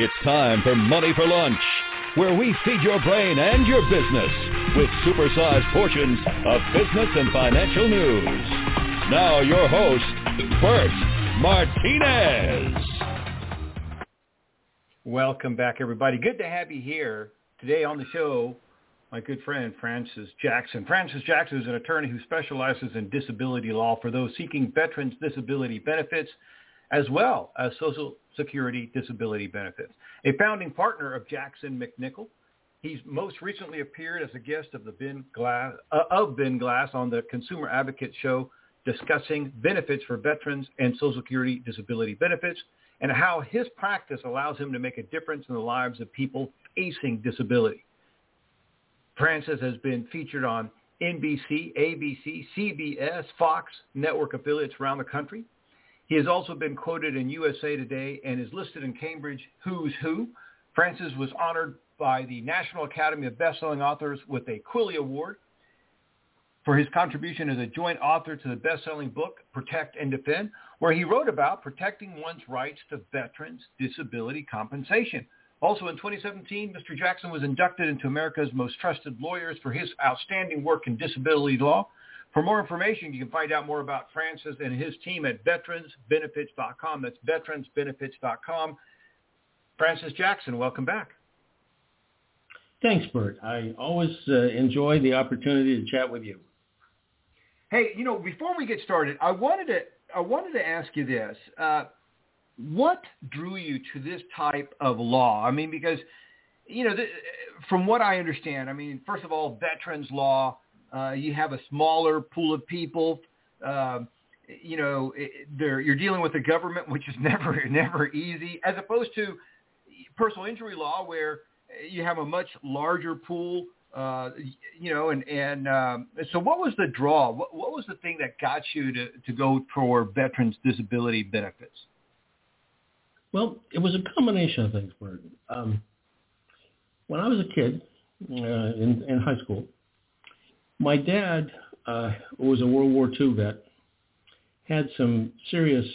It's time for Money for Lunch, where we feed your brain and your business with supersized portions of business and financial news. Now your host, Bert Martinez. Welcome back, everybody. Good to have you here. Today on the show, my good friend Francis Jackson. Francis Jackson is an attorney who specializes in disability law for those seeking veterans disability benefits as well as Social Security disability benefits. A founding partner of Jackson MacNichol, he's most recently appeared as a guest of the Ben Glass uh, of Ben Glass on the Consumer Advocate show discussing benefits for veterans and Social Security disability benefits and how his practice allows him to make a difference in the lives of people facing disability. Francis has been featured on NBC, ABC, CBS, Fox network affiliates around the country. He has also been quoted in USA Today and is listed in Cambridge Who's Who. Francis was honored by the National Academy of Best-Selling Authors with a Quilly Award for his contribution as a joint author to the best-selling book Protect and Defend, where he wrote about protecting one's rights to veterans' disability compensation. Also in 2017, Mr. Jackson was inducted into America's Most Trusted Lawyers for his outstanding work in disability law. For more information, you can find out more about Francis and his team at veteransbenefits.com. That's veteransbenefits.com. Francis Jackson, welcome back. Thanks, Bert. I always uh, enjoy the opportunity to chat with you. Hey, you know, before we get started, I wanted to I wanted to ask you this. Uh, what drew you to this type of law? I mean, because you know, th- from what I understand, I mean, first of all, veterans law, uh, you have a smaller pool of people. Uh, you know, you're dealing with the government, which is never never easy, as opposed to personal injury law, where you have a much larger pool. Uh, you know, and and um, so what was the draw? What, what was the thing that got you to to go for veterans disability benefits? Well, it was a combination of things, Bert. Um, when I was a kid uh, in, in high school, my dad, uh, was a World War II vet, had some serious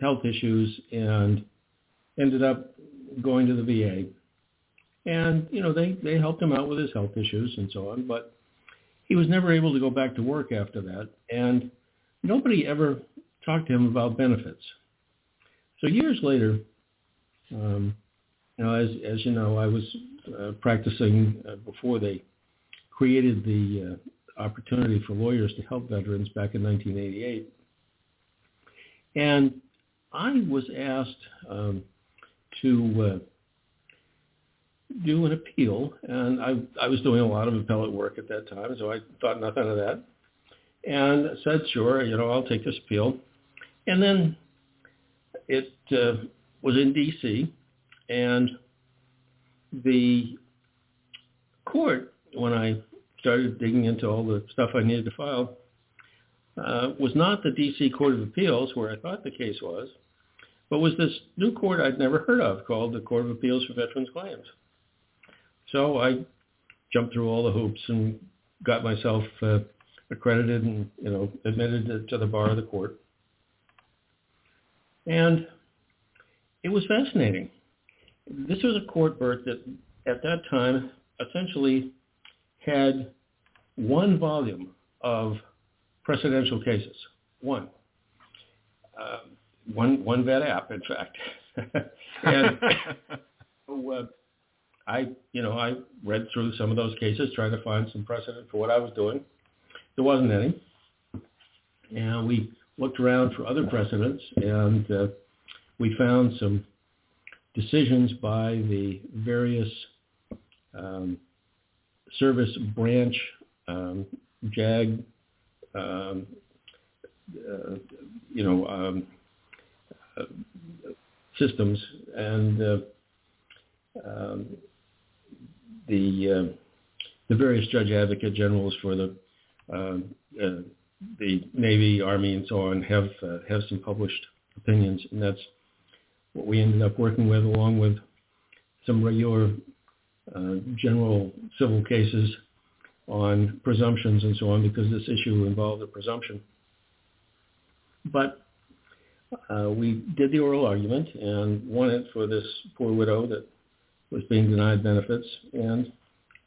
health issues and ended up going to the VA. And, you know, they, they helped him out with his health issues and so on, but he was never able to go back to work after that. And nobody ever talked to him about benefits. So years later, um, you know, as, as you know, I was uh, practicing uh, before they created the uh, opportunity for lawyers to help veterans back in 1988. And I was asked um, to uh, do an appeal, and I, I was doing a lot of appellate work at that time, so I thought nothing of that, and said, sure, you know, I'll take this appeal. And then it uh, was in D.C., and the court, when I started digging into all the stuff I needed to file, uh, was not the D.C. Court of Appeals, where I thought the case was, but was this new court I'd never heard of called the Court of Appeals for Veterans Claims. So I jumped through all the hoops and got myself uh, accredited and you know admitted to the bar of the court. And it was fascinating. This was a court, Bert, that at that time essentially had one volume of precedential cases. One. Uh, one one vet app, in fact. and uh, I, you know, I read through some of those cases, trying to find some precedent for what I was doing. There wasn't any. And we looked around for other precedents, and uh, we found some decisions by the various um, service branch, um, JAG, um, uh, you know, um, uh, systems, and uh, um, the uh, the various judge advocate generals for the um, uh, the Navy, Army, and so on have uh, have some published opinions, and that's what we ended up working with, along with some regular general civil cases on presumptions and so on, because this issue involved a presumption. But uh, we did the oral argument and won it for this poor widow that was being denied benefits. And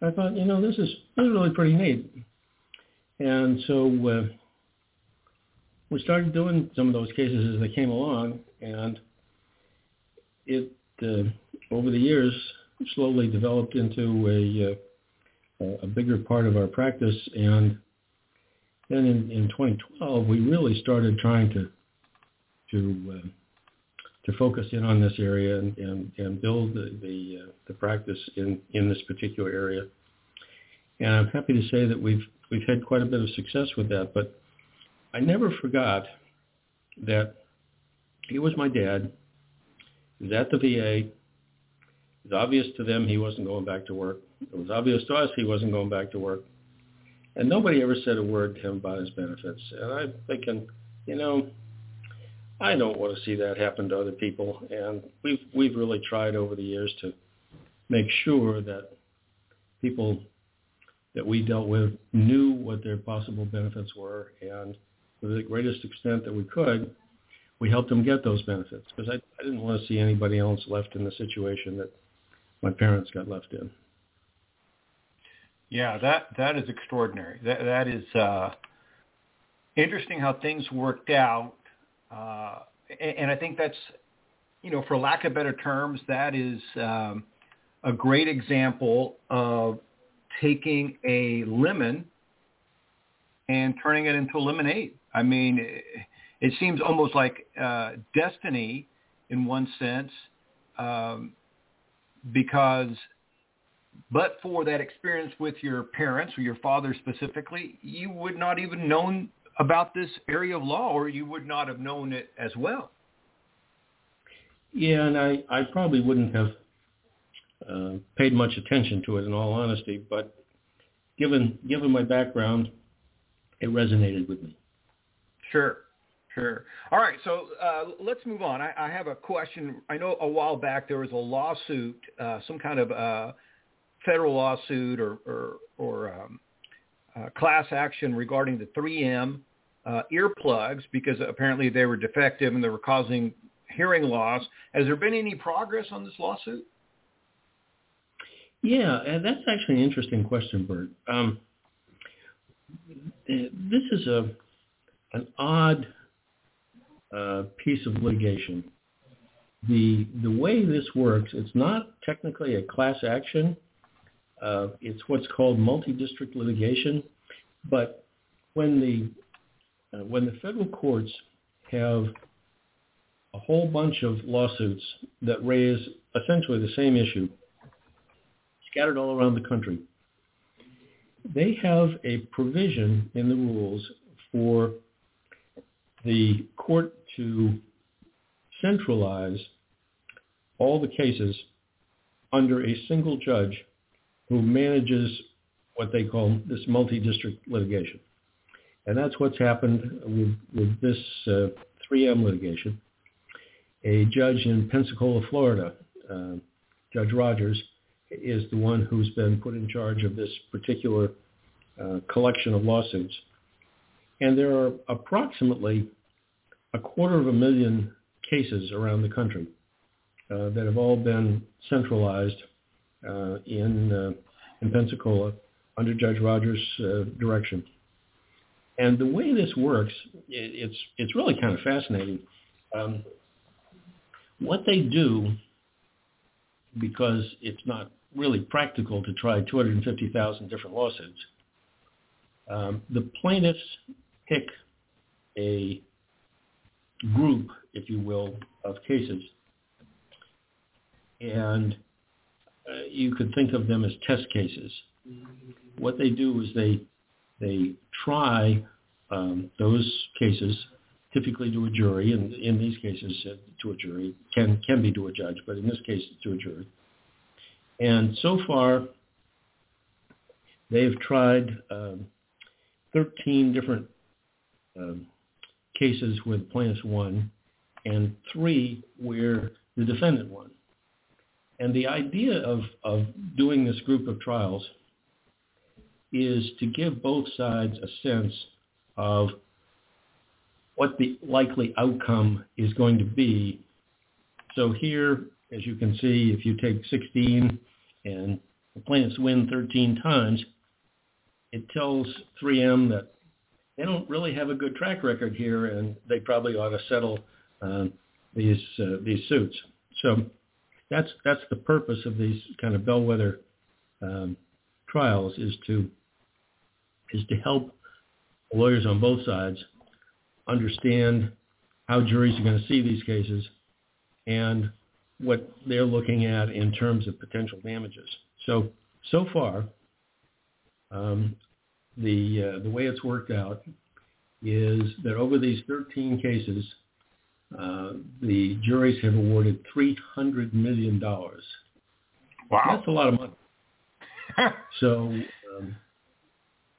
I thought, you know, this is this is really pretty neat. And so uh, we started doing some of those cases as they came along, and it uh, over the years slowly developed into a uh, a bigger part of our practice. And then in, in 2012, we really started trying to to uh, to focus in on this area and, and, and build the the, uh, the practice in, in this particular area. And I'm happy to say that we've we've had quite a bit of success with that. But I never forgot that he was my dad. Was at the VA. It was obvious to them he wasn't going back to work. It was obvious to us he wasn't going back to work. And nobody ever said a word to him about his benefits. And I'm thinking, you know, I don't want to see that happen to other people. And we've we've really tried over the years to make sure that people that we dealt with knew what their possible benefits were, and to the greatest extent that we could, we helped them get those benefits because I, I didn't want to see anybody else left in the situation that my parents got left in. Yeah, that that is extraordinary. That that is uh, interesting how things worked out, uh, and, and I think that's, you know, for lack of better terms, that is um, a great example of taking a lemon and turning it into lemonade. I mean, it, seems almost like uh, destiny in one sense, um, because but for that experience with your parents or your father specifically, you would not even known about this area of law, or you would not have known it as well. Yeah, and I, I probably wouldn't have uh, paid much attention to it in all honesty, but given given my background, it resonated with me. Sure, sure. All right, so uh, let's move on. I, I, have a question. I know a while back there was a lawsuit, uh, some kind of uh, federal lawsuit or or, or um, uh, class action regarding the 3M uh, earplugs because apparently they were defective and they were causing hearing loss. Has there been any progress on this lawsuit? Yeah, and that's actually an interesting question, Bert. Um, this is a an odd uh, piece of litigation. The the way this works, it's not technically a class action. Uh, it's what's called multi-district litigation. But when the uh, when the federal courts have a whole bunch of lawsuits that raise essentially the same issue, scattered all around the country. They have a provision in the rules for the court to centralize all the cases under a single judge who manages what they call this multi-district litigation. And that's what's happened with, with this uh, 3M litigation. A judge in Pensacola, Florida, uh, Judge Rodgers, is the one who's been put in charge of this particular uh, collection of lawsuits. And there are approximately a quarter of a million cases around the country uh, that have all been centralized uh, in, uh, in Pensacola under Judge Rodgers' uh, direction. And the way this works, it, it's, it's really kind of fascinating. Um, what they do because it's not really practical to try 250,000 different lawsuits. Um, the plaintiffs pick a group, if you will, of cases, and uh, you could think of them as test cases. What they do is they they try um, those cases typically to a jury, and in these cases uh, to a jury, can, can be to a judge, but in this case to a jury. And so far, they've tried um, 13 different Um, cases where the plaintiffs won, and three where the defendant won. And the idea of, of doing this group of trials is to give both sides a sense of what the likely outcome is going to be. So here, as you can see, if you take 16 and the plaintiffs win 13 times, it tells 3M that they don't really have a good track record here, and they probably ought to settle uh, these uh, these suits. So that's that's the purpose of these kind of bellwether um, trials is to is to help lawyers on both sides understand how juries are going to see these cases and what they're looking at in terms of potential damages. So so far, um, the uh, the way it's worked out is that over these 13 cases, uh, the juries have awarded 300 million dollars. Wow, that's a lot of money. so, um,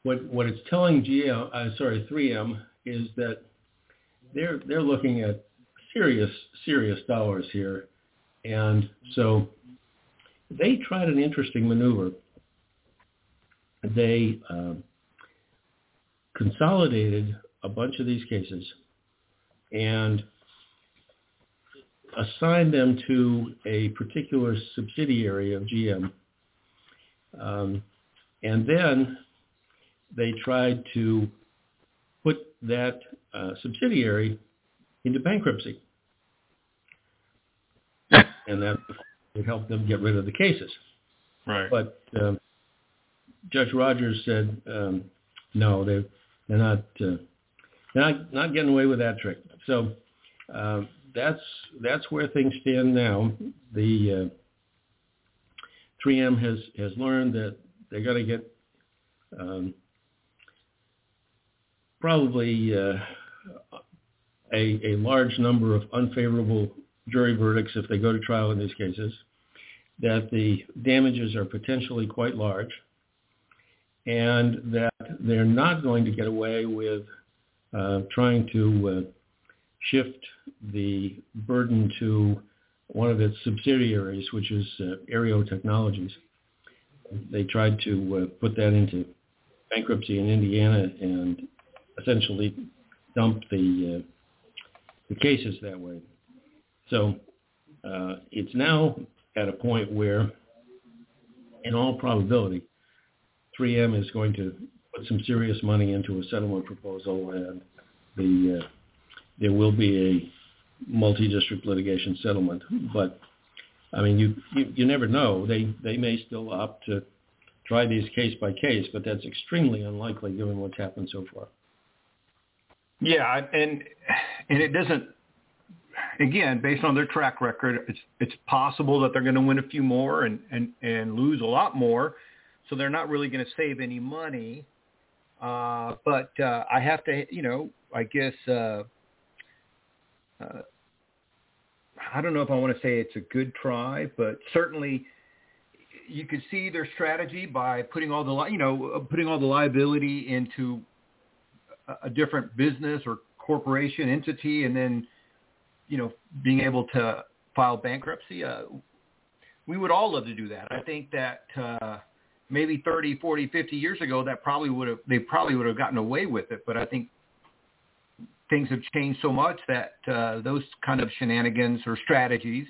what what it's telling GM, uh, sorry, 3M, is that they're they're looking at serious serious dollars here, and so they tried an interesting maneuver. They um, consolidated a bunch of these cases and assigned them to a particular subsidiary of GM. Um, and then they tried to put that uh, subsidiary into bankruptcy. and that would help them get rid of the cases. Right. But um, Judge Rodgers said, um, no, they they're not uh, they're not not getting away with that trick. So uh, that's that's where things stand now. The uh, 3M has has learned that they're going to get um, probably uh, a a large number of unfavorable jury verdicts if they go to trial in these cases. That the damages are potentially quite large and that they're not going to get away with uh, trying to uh, shift the burden to one of its subsidiaries, which is uh, Aearo Technologies. They tried to uh, put that into bankruptcy in Indiana and essentially dump the uh, the cases that way. So uh, it's now at a point where, in all probability, 3M is going to put some serious money into a settlement proposal, and the uh, there will be a multi-district litigation settlement. But I mean, you, you you never know. They they may still opt to try these case by case, but that's extremely unlikely given what's happened so far. Yeah, and and it doesn't. Again, based on their track record, it's it's possible that they're going to win a few more and and and lose a lot more so they're not really going to save any money. Uh, but uh, I have to, you know, I guess uh, uh, I don't know if I want to say it's a good try, but certainly you could see their strategy by putting all the, you know, uh, putting all the liability into a different business or corporation entity, and then, you know, being able to file bankruptcy. Uh, we would all love to do that. I think that. Uh, maybe 30, 40, 50 years ago, that probably would have they probably would have gotten away with it. But I think things have changed so much that uh, those kind of shenanigans or strategies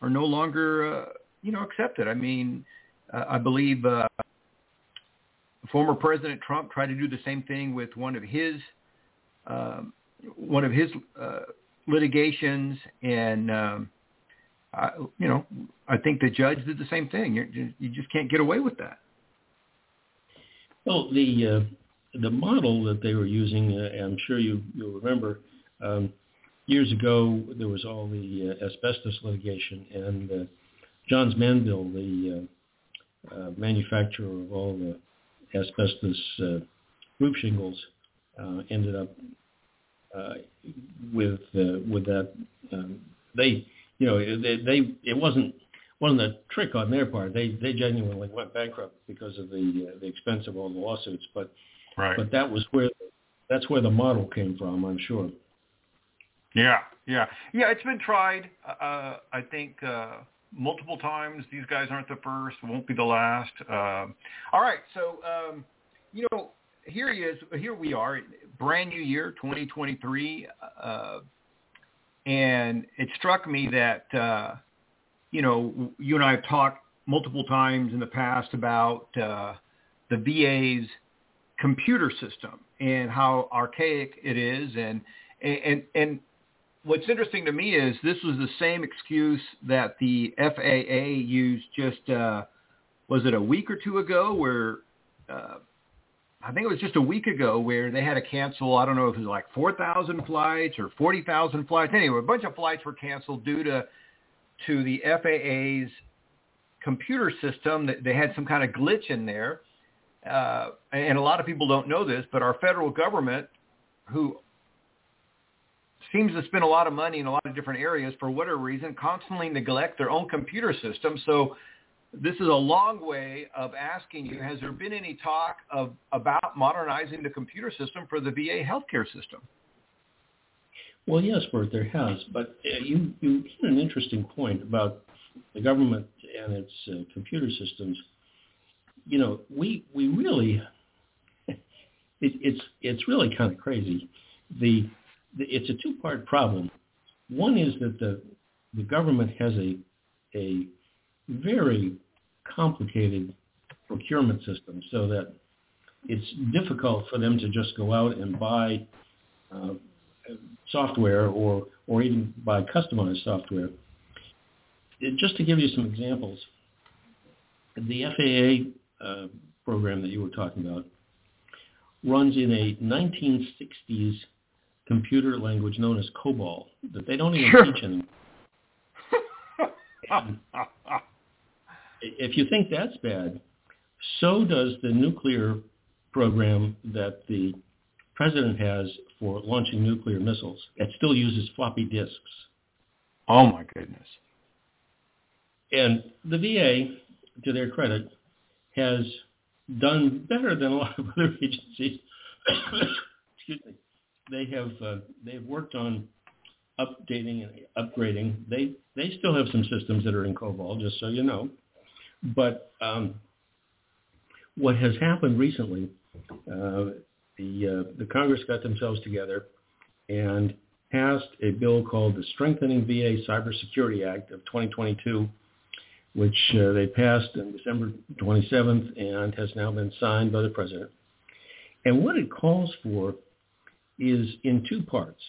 are no longer uh, you know accepted. I mean, uh, I believe uh, former President Trump tried to do the same thing with one of his um, one of his uh, litigations and. Um, I, you know, I think the judge did the same thing. you you just can't get away with that. Well, the uh, the model that they were using, uh, I'm sure you you'll remember, um, years ago there was all the uh, asbestos litigation, and uh, Johns Manville, the uh, uh, manufacturer of all the asbestos uh, roof shingles, uh, ended up uh, with uh, with that. Um, they you know, they, they it wasn't wasn't a trick on their part. They they genuinely went bankrupt because of the uh, the expense of all the lawsuits. But right. but that was where that's where the model came from. I'm sure. Yeah, yeah, yeah. It's been tried. Uh, I think uh, multiple times. These guys aren't the first. Won't be the last. Uh, all right. So um, you know, here he is. Here we are, brand new year, 2023, uh, and it struck me that uh, you know you and I have talked multiple times in the past about uh, the VA's computer system and how archaic it is, and and and what's interesting to me is this was the same excuse that the FAA used just uh, was it a week or two ago where uh, I think it was just a week ago where they had to cancel. I don't know if it was like four thousand flights or forty thousand flights. Anyway, a bunch of flights were canceled due to to the FAA's computer system. That they had some kind of glitch in there. Uh, and a lot of people don't know this, but our federal government, who seems to spend a lot of money in a lot of different areas for whatever reason, constantly neglect their own computer system. So this is a long way of asking you, has there been any talk of about modernizing the computer system for the VA healthcare system? Well, yes, Bert, there has. But uh, you, you hit an interesting point about the government and its uh, computer systems. You know, we, we really, it, it's, it's really kind of crazy. The it's a two-part problem. One is that the the government has a a very complicated procurement system, so that it's difficult for them to just go out and buy uh, software or or even buy customized software. It, just to give you some examples, the FAA uh, program that you were talking about runs in a 1960s computer language known as COBOL that they don't even sure. teach anymore. if you think that's bad, so does the nuclear program that the president has for launching nuclear missiles. It still uses floppy disks. Oh my goodness. And the VA, to their credit, has done better than a lot of other agencies. Excuse me they have uh, they've worked on updating and upgrading. They they still have some systems that are in COBOL, just so you know. But um, what has happened recently, uh, the uh, the Congress got themselves together and passed a bill called the Strengthening VA Cybersecurity Act of 2022, which uh, they passed on December 27th and has now been signed by the president. And what it calls for is in two parts.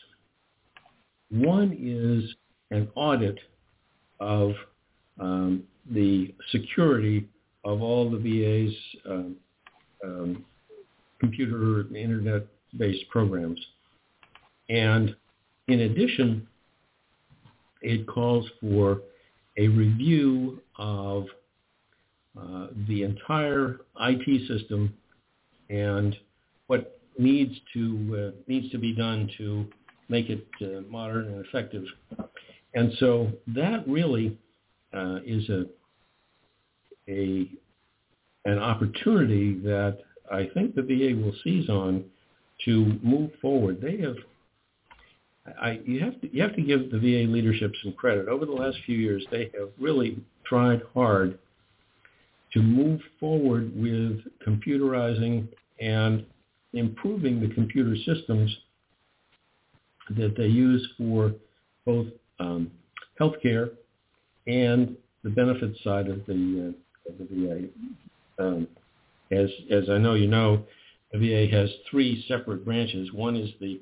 One is an audit of um, the security of all the VA's um, um, computer internet-based programs. And in addition, it calls for a review of uh, the entire IT system and what needs to uh, needs to be done to make it uh, modern and effective. And so that really uh, is a a an opportunity that I think the VA will seize on to move forward. They have I, you have to you have to give the VA leadership some credit. Over the last few years, they have really tried hard to move forward with computerizing and improving the computer systems that they use for both um, healthcare and the benefits side of the, uh, of the VA. Um, as as I know you know, the VA has three separate branches. One is the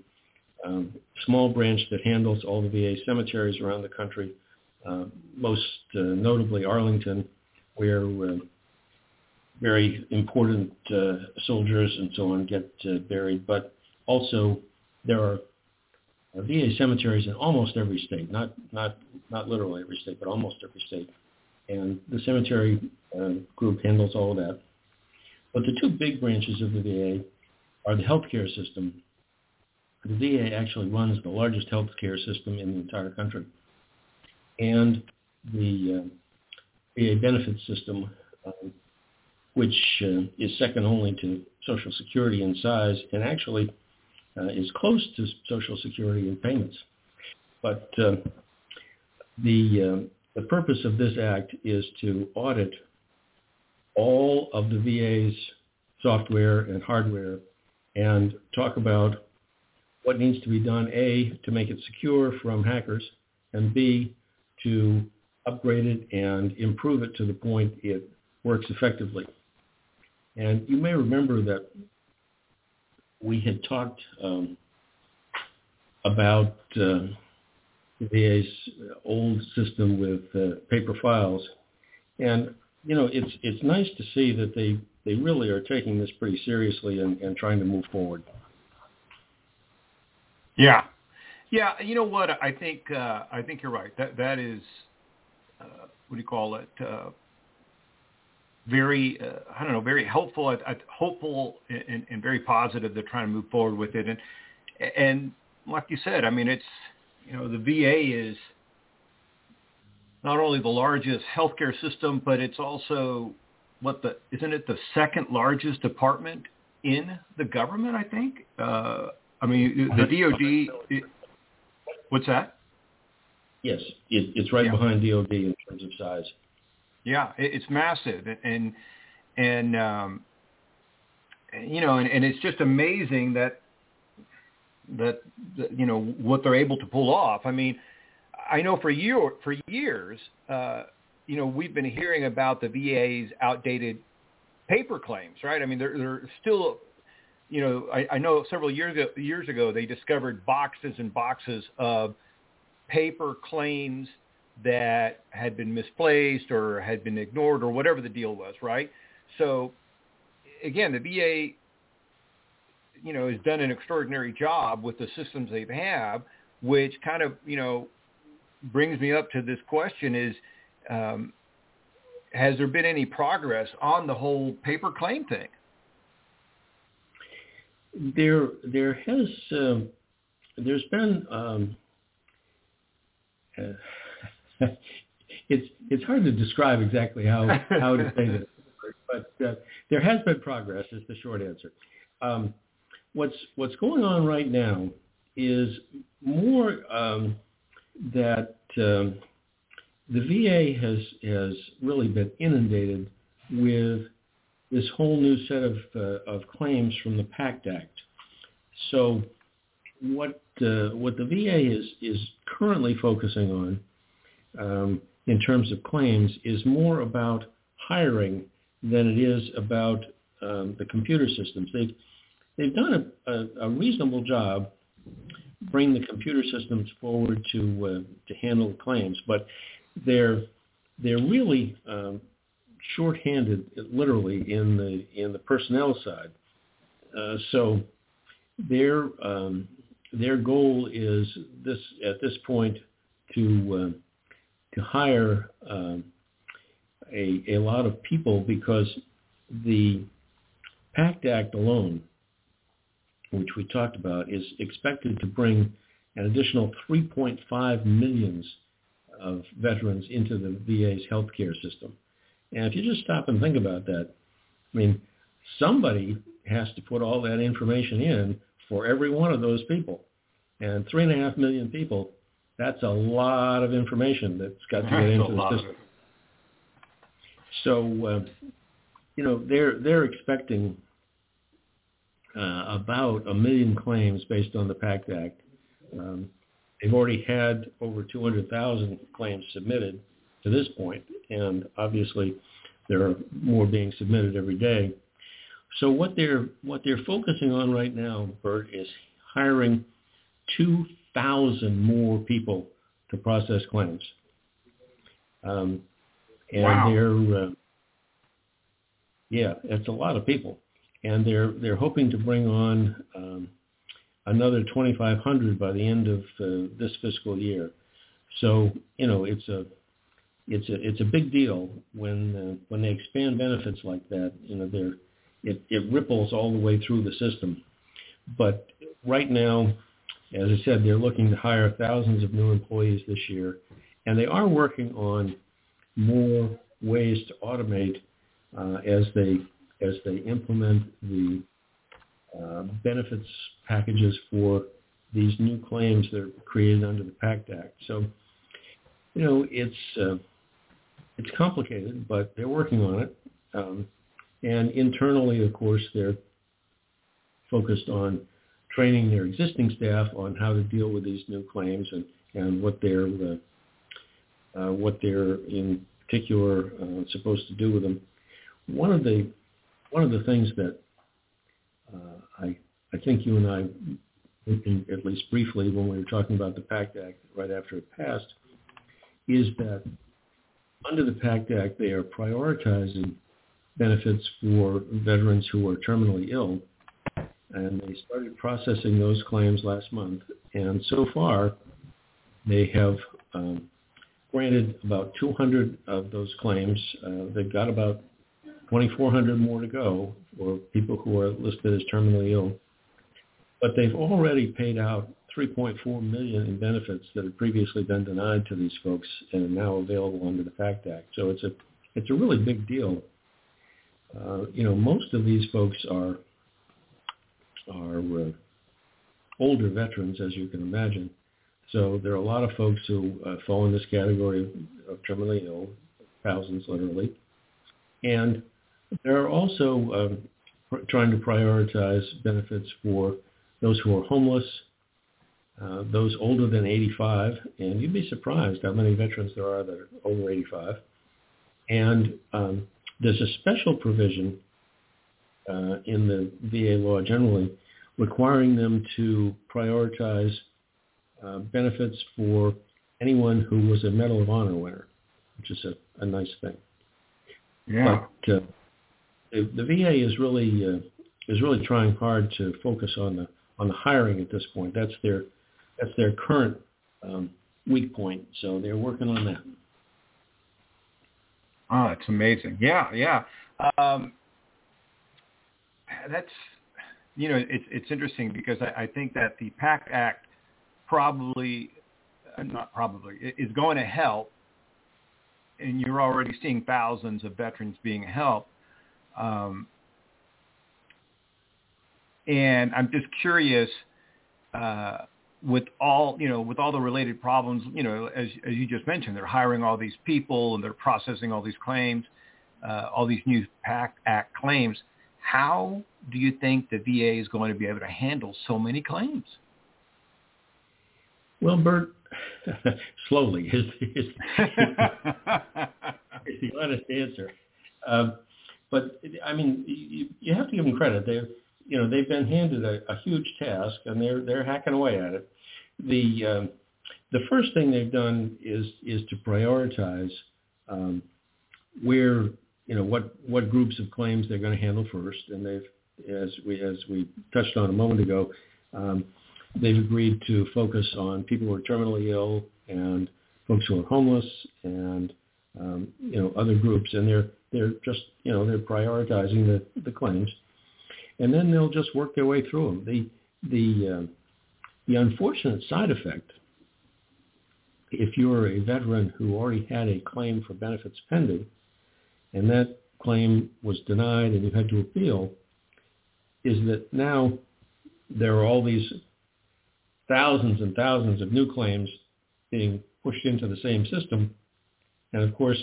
um, small branch that handles all the VA cemeteries around the country, uh, most uh, notably Arlington, where uh, very important uh, soldiers and so on get uh, buried, but also there are VA cemeteries in almost every state, not not not literally every state, but almost every state, and the cemetery uh, group handles all of that. But the two big branches of the VA are the healthcare system. The VA actually runs the largest healthcare system in the entire country, and the uh, VA benefits system. Um, which uh, is second only to Social Security in size and actually is close to Social Security in payments. But uh, the, uh, the purpose of this act is to audit all of the VA's software and hardware and talk about what needs to be done, A, to make it secure from hackers, and B, to upgrade it and improve it to the point it works effectively. And you may remember that we had talked um, about uh, VA's old system with uh, paper files, and you know it's it's nice to see that they they really are taking this pretty seriously and, and trying to move forward. Yeah, yeah. You know what? I think uh, I think you're right. That that is uh, what do you call it? Uh, very uh, I don't know, very helpful, uh, hopeful, and, and very positive. They're trying to move forward with it, and and like you said, I mean, it's you know the VA is not only the largest healthcare system, but it's also what the isn't it the second largest department in the government? I think. Uh, I mean, the DoD. It, what's that? Yes, it, it's right yeah. behind DoD in terms of size. Yeah, it's massive, and and um, you know, and, and it's just amazing that that, that you know what they're able to pull off. I mean, I know for year for years, uh, you know, we've been hearing about the VA's outdated paper claims, right? I mean, they're, they're still, you know, I, I know several years ago, years ago they discovered boxes and boxes of paper claims that had been misplaced or had been ignored or whatever the deal was, right? So again, the VA, you know, has done an extraordinary job with the systems they have, which kind of, you know, brings me up to this question is, um, has there been any progress on the whole paper claim thing? There, there has, um, there's been, um, uh, it's it's hard to describe exactly how how to say this, but uh, there has been progress. Is the short answer. Um, what's what's going on right now is more um, that um, the VA has has really been inundated with this whole new set of uh, of claims from the PACT Act. So what uh, what the VA is is currently focusing on um, in terms of claims is more about hiring than it is about um, the computer systems. They've they've done a, a, a reasonable job bringing the computer systems forward to uh, to handle claims, but they're they're really um, shorthanded, literally in the in the personnel side. Uh, so their um, their goal is this at this point to uh, to hire um, a, a lot of people because the PACT Act alone, which we talked about, is expected to bring an additional 3.5 millions of veterans into the VA's healthcare system. And if you just stop and think about that, I mean, somebody has to put all that information in for every one of those people. And three and a half million people that's a lot of information that's got to get into the system. So, uh, you know, they're they're expecting uh, about a million claims based on the PACT Act. Um, they've already had over 200,000 claims submitted to this point, and obviously there are more being submitted every day. So what they're what they're focusing on right now, Bert, is hiring two thousand more people to process claims. Um, and wow. they're uh, yeah, it's a lot of people, and they're they're hoping to bring on um, another 2,500 by the end of uh, this fiscal year. So you know it's a it's a it's a big deal when uh, when they expand benefits like that. You know, they're it, it ripples all the way through the system. But right now, as I said, they're looking to hire thousands of new employees this year, and they are working on more ways to automate uh, as they as they implement the uh, benefits packages for these new claims that are created under the PACT Act. So, you know, it's uh, it's complicated, but they're working on it. Um, and internally, of course, they're focused on training their existing staff on how to deal with these new claims and, and what they're uh, uh, what they're in particular uh, supposed to do with them. One of the one of the things that uh, I I think you and I, at least briefly, when we were talking about the PACT Act right after it passed, is that under the PACT Act they are prioritizing benefits for veterans who are terminally ill, and they started processing those claims last month. And so far, they have um, granted about 200 of those claims. Uh, they've got about 2,400 more to go for people who are listed as terminally ill. But they've already paid out 3.4 million in benefits that had previously been denied to these folks and are now available under the PACT Act. So it's a it's a really big deal. Uh, you know, most of these folks are are uh, older veterans, as you can imagine. So there are a lot of folks who uh, fall in this category of, terminally ill, thousands literally, and there are also um, pr- trying to prioritize benefits for those who are homeless, uh, those older than 85, and you'd be surprised how many veterans there are that are over 85. And um, there's a special provision uh, in the VA law generally requiring them to prioritize uh, benefits for anyone who was a Medal of Honor winner, which is a, a nice thing. Yeah. But uh, the, the VA is really uh, is really trying hard to focus on the on the hiring at this point. That's their that's their current um, weak point. So they're working on that. Oh, that's amazing. Yeah, yeah. Um, that's you know it's it's interesting because I, I think that the PACT Act probably not probably is going to help, and you're already seeing thousands of veterans being helped. Um, and I'm just curious, uh, with all you know, with all the related problems, you know, as as you just mentioned, they're hiring all these people and they're processing all these claims, uh, all these new PACT Act claims. How do you think the VA is going to be able to handle so many claims? Well, Bert, slowly is, is, is the honest answer. Um, but I mean, you, you have to give them credit. They've you know, they've been handed a, a huge task, and they're they're hacking away at it. The um, the first thing they've done is is to prioritize um, where you know what what groups of claims they're going to handle first, and they've as we as we touched on a moment ago, um, they've agreed to focus on people who are terminally ill and folks who are homeless and um, you know other groups, and they're they're just you know they're prioritizing the the claims, and then they'll just work their way through them. The the uh, the unfortunate side effect, if you're a veteran who already had a claim for benefits pending, and that claim was denied and you had to appeal, is that now there are all these thousands and thousands of new claims being pushed into the same system. And of course,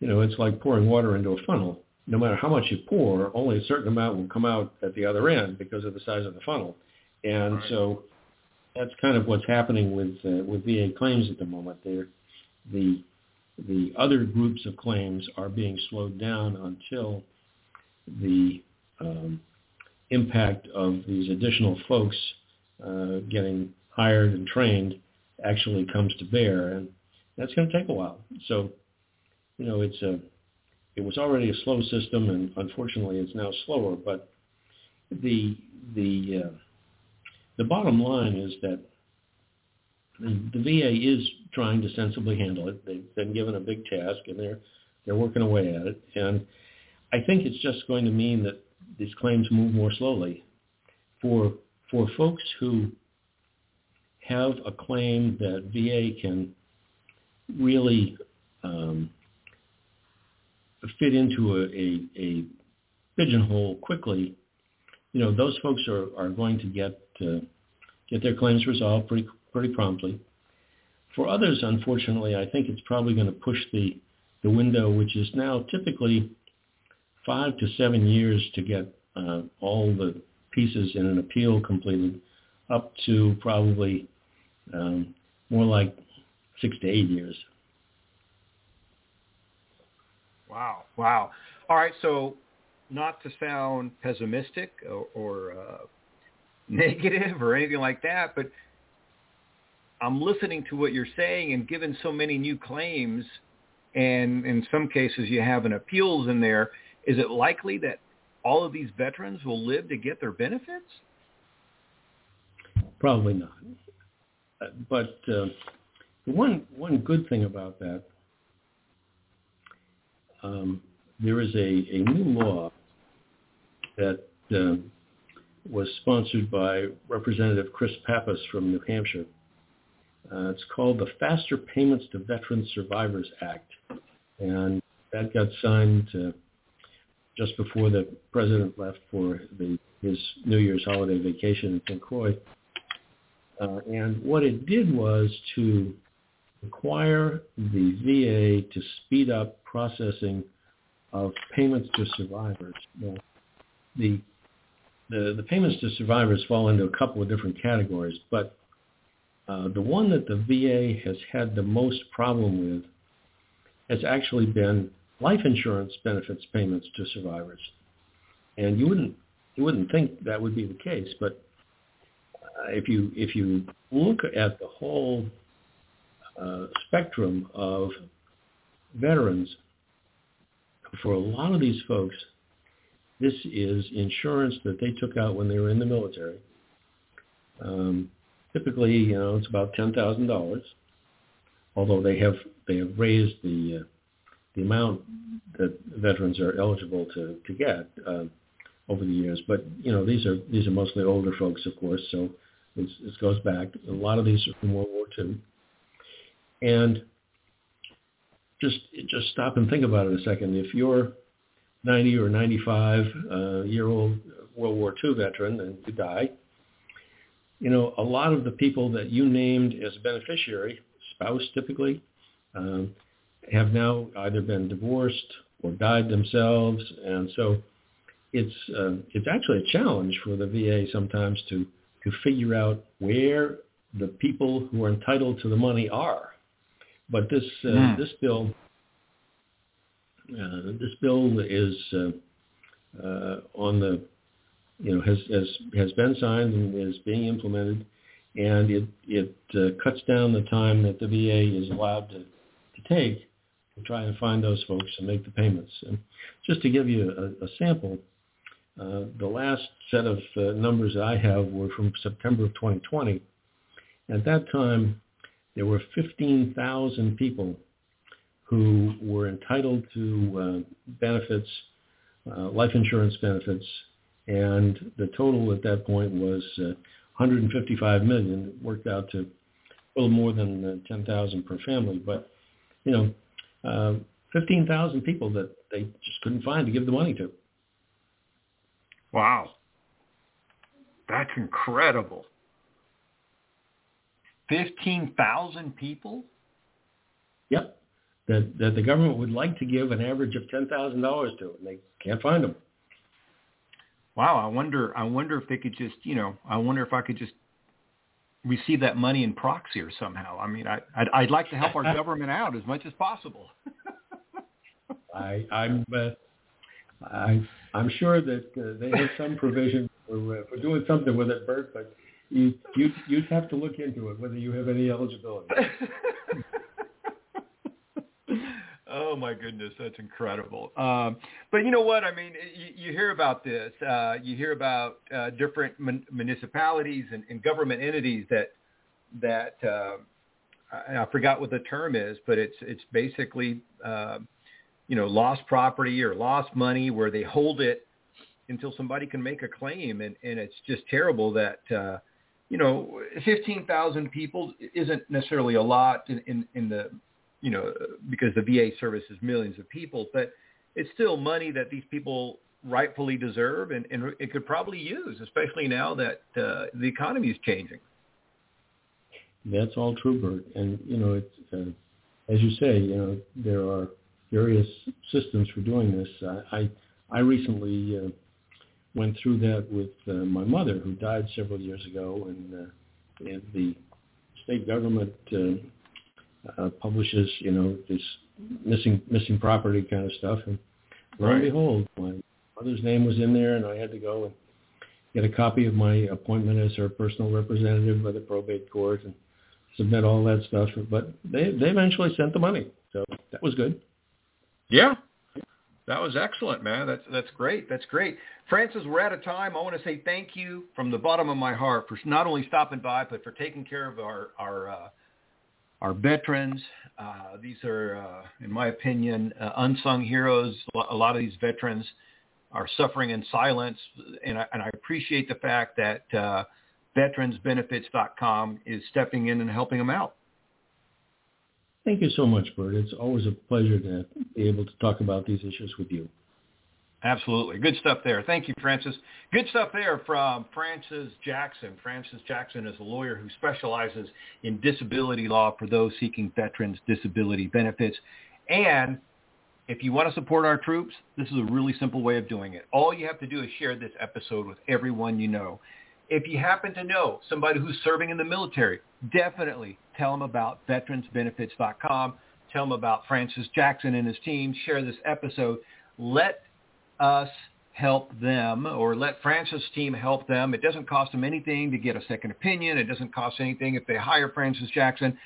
you know, it's like pouring water into a funnel. No matter how much you pour, only a certain amount will come out at the other end because of the size of the funnel. And right. so that's kind of what's happening with uh, with VA claims at the moment. They're, the the other groups of claims are being slowed down until the um, impact of these additional folks uh, getting hired and trained actually comes to bear, and that's going to take a while. So, you know, it's a it was already a slow system, and unfortunately, it's now slower. But the the uh, the bottom line is that the VA is trying to sensibly handle it. They've been given a big task, and they're they're working away at it. And I think it's just going to mean that these claims move more slowly. For for folks who have a claim that VA can really um, fit into a, a, a, pigeonhole quickly, you know, those folks are, are going to get uh, get their claims resolved pretty pretty promptly. For others, unfortunately, I think it's probably going to push the the window, which is now typically five to seven years to get uh, all the pieces in an appeal completed, up to probably um, more like six to eight years. Wow, wow. All right, so not to sound pessimistic or, or uh, negative or anything like that, but I'm listening to what you're saying, and given so many new claims, and in some cases you have an appeals in there, is it likely that all of these veterans will live to get their benefits? Probably not. But uh, one one good thing about that, um, there is a, a new law that uh, was sponsored by Representative Chris Pappas from New Hampshire. Uh, it's called the Faster Payments to Veteran Survivors Act, and that got signed uh, just before the president left for the, his New Year's holiday vacation in St. Croix. Uh, and what it did was to require the VA to speed up processing of payments to survivors. Now, the, the, the payments to survivors fall into a couple of different categories, but uh, the one that the VA has had the most problem with has actually been life insurance benefits payments to survivors. And you wouldn't you wouldn't think that would be the case, but uh, if you if you look at the whole uh, spectrum of veterans, for a lot of these folks, this is insurance that they took out when they were in the military. Um, typically, you know, it's about ten thousand dollars. Although they have they have raised the uh, the amount that veterans are eligible to to get uh, over the years. But you know, these are these are mostly older folks, of course. So this, this goes back. A lot of these are from World War II, and just just stop and think about it a second. If you're 90 or 95 uh, year old World War II veteran and you die, you know, a lot of the people that you named as beneficiary, spouse typically, um, have now either been divorced or died themselves, and so it's uh, it's actually a challenge for the VA sometimes to to figure out where the people who are entitled to the money are. But this uh, mm. this bill uh, this bill is uh, uh, on the you know has has has been signed and is being implemented, and it it uh, cuts down the time that the VA is allowed to to take to try and find those folks and make the payments. And just to give you a, a sample, uh, the last set of uh, numbers that I have were from September of 2020. At that time, there were 15,000 people who were entitled to uh, benefits, uh, life insurance benefits, and the total at that point was uh, 155 million. It worked out to a little more than uh, 10,000 per family, but you know, uh, 15,000 people that they just couldn't find to give the money to. Wow. That's incredible. 15,000 people? Yep. That, that the government would like to give an average of $10,000 to, and they can't find them. Wow, I wonder I wonder if they could just, you know, I wonder if I could just receive that money in proxy or somehow. I mean, I, I'd, I'd like to help our government out as much as possible. I, I'm, uh, I, I'm sure that uh, they have some provision for, uh, for doing something with it, Bert. But you, you, you'd have to look into it whether you have any eligibility. Oh my goodness, that's incredible. Um, but you know what? I mean, you, you hear about this. Uh, you hear about uh, different mun- municipalities and, and government entities that that uh, I, I forgot what the term is, but it's it's basically uh, you know lost property or lost money where they hold it until somebody can make a claim, and, and it's just terrible that. Uh, you know, 15,000 people isn't necessarily a lot in, in, in the you know, because the VA services millions of people, but it's still money that these people rightfully deserve and, and it could probably use, especially now that uh, the economy is changing. That's all true, Bert. And, you know, it's, uh, as you say, you know, there are various systems for doing this. I, I, I recently went through that with uh, my mother, who died several years ago, and, uh, and the state government uh, uh, publishes, you know, this missing missing property kind of stuff, and lo and behold, my mother's name was in there, and I had to go and get a copy of my appointment as her personal representative by the probate court and submit all that stuff. But they they eventually sent the money, so that was good. Yeah, that was excellent, man. That's that's great. That's great. Francis, we're out of time. I want to say thank you from the bottom of my heart for not only stopping by, but for taking care of our our uh, our veterans. Uh, these are, uh, in my opinion, uh, unsung heroes. A lot of these veterans are suffering in silence, and I, and I appreciate the fact that uh, veteransbenefits.com is stepping in and helping them out. Thank you so much, Bert. It's always a pleasure to be able to talk about these issues with you. Absolutely. Good stuff there. Thank you, Francis. Good stuff there from Francis Jackson. Francis Jackson is a lawyer who specializes in disability law for those seeking veterans disability benefits. And if you want to support our troops, this is a really simple way of doing it. All you have to do is share this episode with everyone you know. If you happen to know somebody who's serving in the military, definitely tell them about veteransbenefits.com. Tell them about Francis Jackson and his team. Share this episode. Let us help them or let Francis' team help them. It doesn't cost them anything to get a second opinion. It doesn't cost anything if they hire Francis Jackson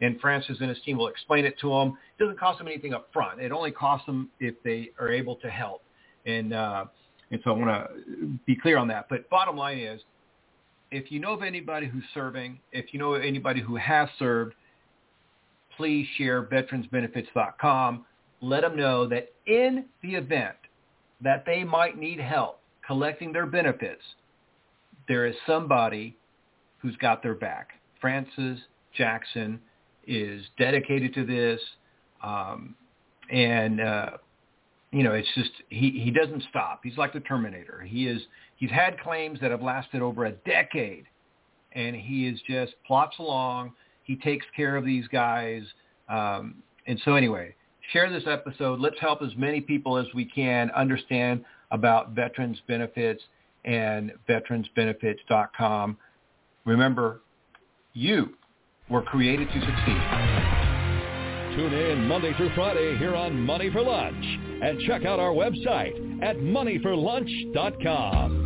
and Francis and his team will explain it to them. It doesn't cost them anything up front. It only costs them if they are able to help. And, uh, and so I want to be clear on that. But bottom line is, if you know of anybody who's serving, if you know anybody who has served, please share veteransbenefits.com. Let them know that in the event that they might need help collecting their benefits, there is somebody who's got their back. Francis Jackson is dedicated to this, um, and uh, you know it's just he he doesn't stop. He's like the Terminator. He is he's had claims that have lasted over a decade, and he is just plots along. He takes care of these guys, um, and so anyway, share this episode. Let's help as many people as we can understand about veterans benefits and veteransbenefits.com. Remember, you were created to succeed. Tune in Monday through Friday here on Money for Lunch and check out our website at moneyforlunch.com.